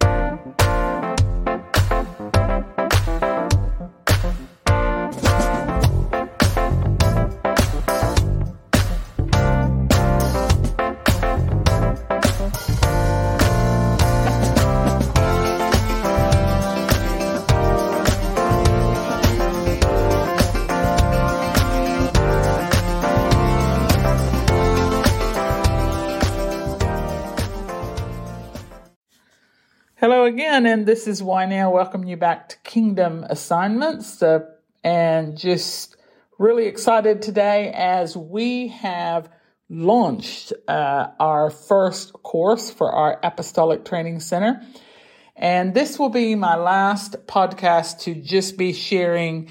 Hello again, and this is Wynelle. Welcome you back to Kingdom Assignments, uh, and just really excited today as we have launched uh, our first course for our Apostolic Training Center. And this will be my last podcast to just be sharing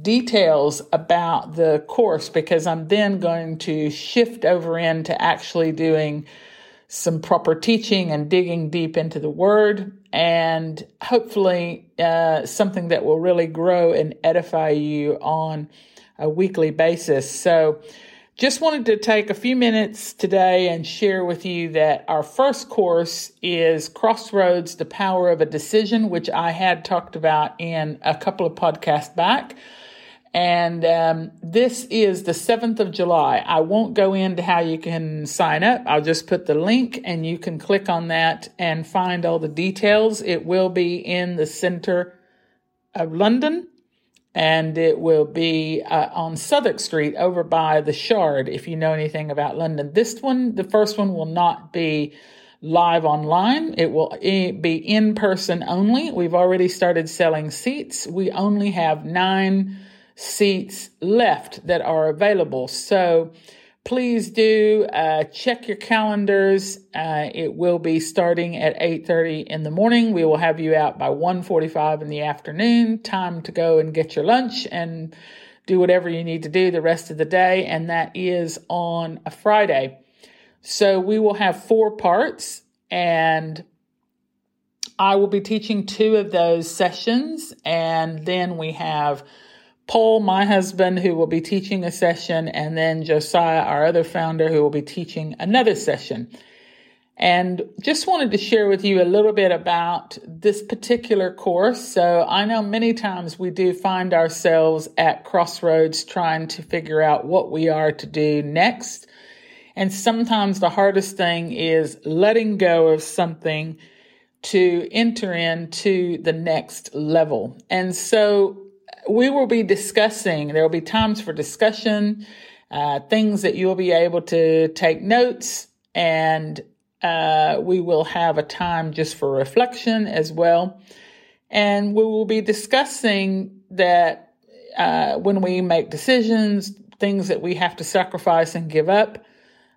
details about the course because I'm then going to shift over into actually doing some proper teaching and digging deep into the word and hopefully uh, something that will really grow and edify you on a weekly basis. So, just wanted to take a few minutes today and share with you that our first course is Crossroads, the Power of a Decision, which I had talked about in a couple of podcasts back. And um, this is the 7th of July. I won't go into how you can sign up. I'll just put the link and you can click on that and find all the details. It will be in the center of London and it will be uh, on Southwark Street over by the Shard if you know anything about London. This one, the first one, will not be live online. It will be in person only. We've already started selling seats. We only have nine seats left that are available. So please do uh, check your calendars. Uh, it will be starting at 8.30 in the morning. We will have you out by 1.45 in the afternoon. Time to go and get your lunch and do whatever you need to do the rest of the day. And that is on a Friday. So we will have four parts and I will be teaching two of those sessions. And then we have Paul, my husband, who will be teaching a session, and then Josiah, our other founder, who will be teaching another session. And just wanted to share with you a little bit about this particular course. So I know many times we do find ourselves at crossroads trying to figure out what we are to do next. And sometimes the hardest thing is letting go of something to enter into the next level. And so we will be discussing, there will be times for discussion, uh, things that you'll be able to take notes, and uh, we will have a time just for reflection as well. And we will be discussing that uh, when we make decisions, things that we have to sacrifice and give up,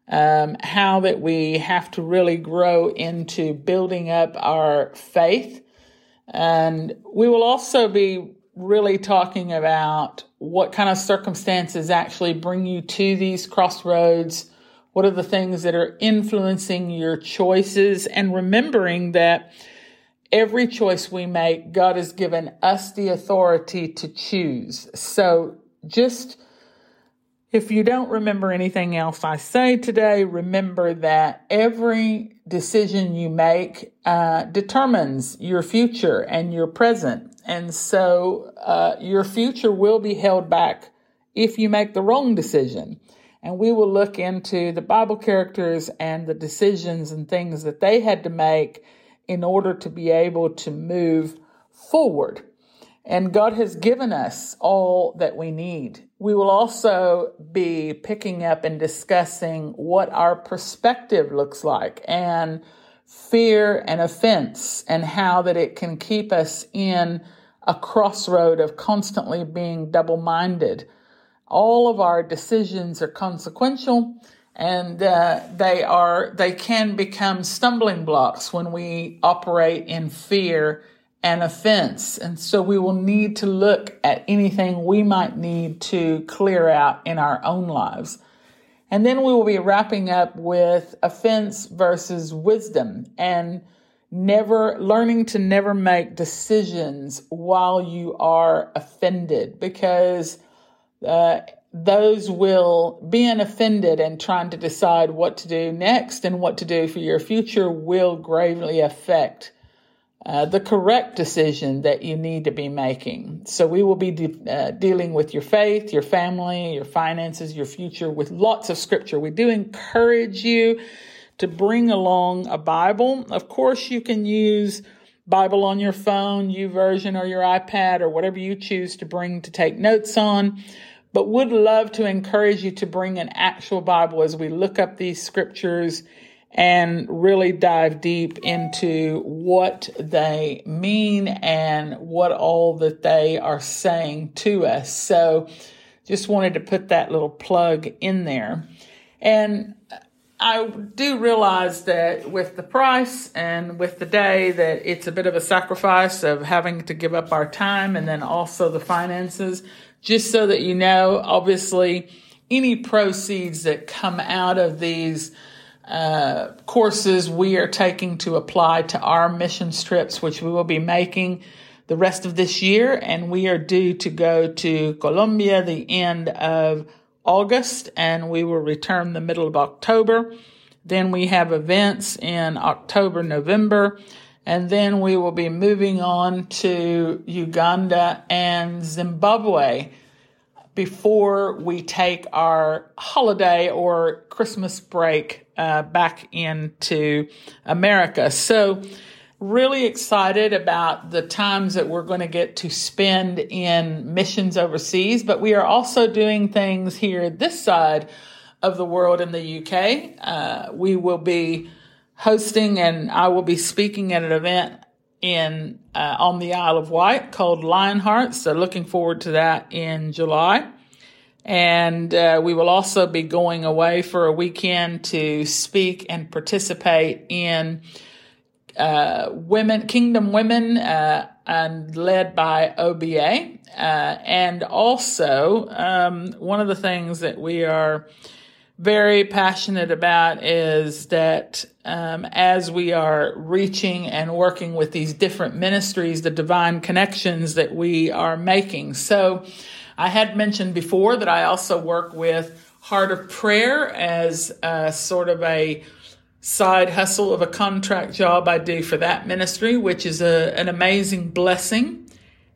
um, how that we have to really grow into building up our faith. And we will also be really talking about what kind of circumstances actually bring you to these crossroads. What are the things that are influencing your choices? And remembering that every choice we make, God has given us the authority to choose. So just if you don't remember anything else I say today, remember that every decision you make uh, determines your future and your present. And so uh, your future will be held back if you make the wrong decision. And we will look into the Bible characters and the decisions and things that they had to make in order to be able to move forward. And God has given us all that we need. We will also be picking up and discussing what our perspective looks like and fear and offense and how that it can keep us in a crossroad of constantly being double minded. All of our decisions are consequential and uh, they are they can become stumbling blocks when we operate in fear and offense. And so we will need to look at anything we might need to clear out in our own lives. And then we will be wrapping up with offense versus wisdom and never learning to never make decisions while you are offended because uh, those will being offended and trying to decide what to do next and what to do for your future will gravely affect uh, the correct decision that you need to be making. So we will be de- uh, dealing with your faith, your family, your finances, your future with lots of scripture. We do encourage you to bring along a Bible. Of course, you can use Bible on your phone, YouVersion, or your iPad, or whatever you choose to bring to take notes on. But would love to encourage you to bring an actual Bible as we look up these scriptures and really dive deep into what they mean and what all that they are saying to us. So just wanted to put that little plug in there. And I do realize that with the price and with the day that it's a bit of a sacrifice of having to give up our time and then also the finances. Just so that you know, obviously any proceeds that come out of these uh, courses we are taking to apply to our mission trips, which we will be making the rest of this year. And we are due to go to Colombia the end of August and we will return the middle of October. Then we have events in October, November, and then we will be moving on to Uganda and Zimbabwe before we take our holiday or Christmas break uh, back into America. So, really excited about the times that we're going to get to spend in missions overseas, but we are also doing things here this side of the world in the UK. Uh, we will be hosting and I will be speaking at an event in uh, on the Isle of Wight called Lionheart. So looking forward to that in July. And uh, we will also be going away for a weekend to speak and participate in uh, women, Kingdom Women, uh, and led by OBA. Uh, and also, um, one of the things that we are very passionate about is that um, as we are reaching and working with these different ministries, the divine connections that we are making. So, I had mentioned before that I also work with Heart of Prayer as a, sort of a side hustle of a contract job I do for that ministry, which is a, an amazing blessing.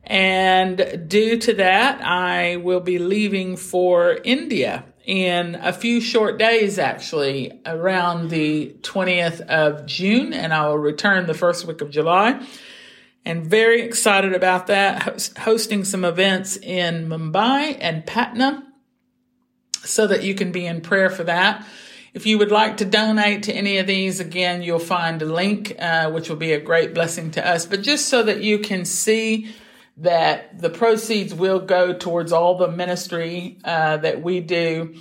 And due to that, I will be leaving for India in a few short days, actually, around the 20th of June, and I will return the first week of July and very excited about that. hosting some events in Mumbai and Patna so that you can be in prayer for that. If you would like to donate to any of these, again, you'll find a link, uh, which will be a great blessing to us. But just so that you can see that the proceeds will go towards all the ministry uh, that we do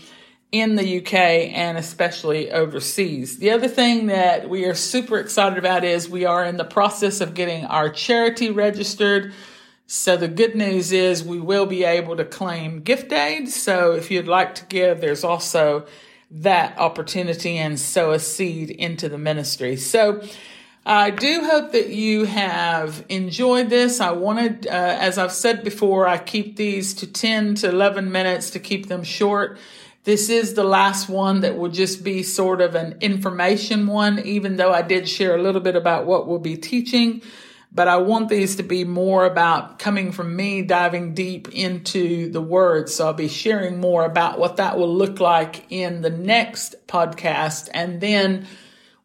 in the UK and especially overseas. The other thing that we are super excited about is we are in the process of getting our charity registered. So the good news is we will be able to claim gift aid. So if you'd like to give, there's also that opportunity and sow a seed into the ministry. So I do hope that you have enjoyed this. I wanted, uh, as I've said before, I keep these to 10 to 11 minutes to keep them short. This is the last one that will just be sort of an information one, even though I did share a little bit about what we'll be teaching. But I want these to be more about coming from me, diving deep into the word. So I'll be sharing more about what that will look like in the next podcast. And then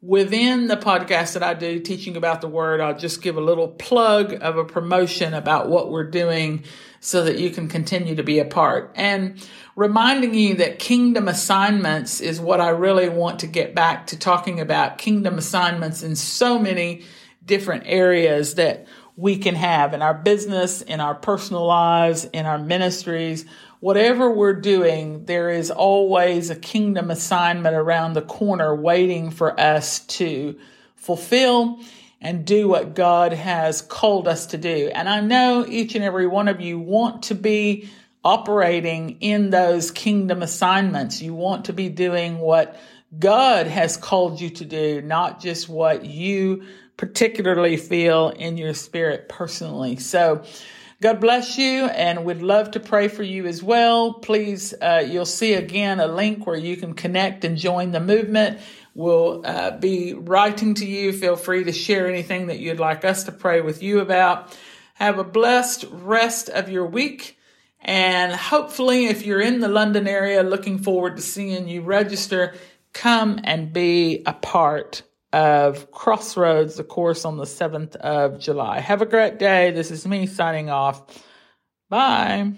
within the podcast that I do teaching about the word, I'll just give a little plug of a promotion about what we're doing so that you can continue to be a part. And reminding you that kingdom assignments is what I really want to get back to talking about kingdom assignments in so many different areas that we can have in our business, in our personal lives, in our ministries. Whatever we're doing, there is always a kingdom assignment around the corner waiting for us to fulfill and do what God has called us to do. And I know each and every one of you want to be operating in those kingdom assignments. You want to be doing what God has called you to do, not just what you particularly feel in your spirit personally. So, God bless you, and we'd love to pray for you as well. Please, uh, you'll see again a link where you can connect and join the movement. We'll uh, be writing to you. Feel free to share anything that you'd like us to pray with you about. Have a blessed rest of your week. And hopefully, if you're in the London area, looking forward to seeing you register, come and be a part of Crossroads, the course on the 7th of July. Have a great day. This is me signing off. Bye.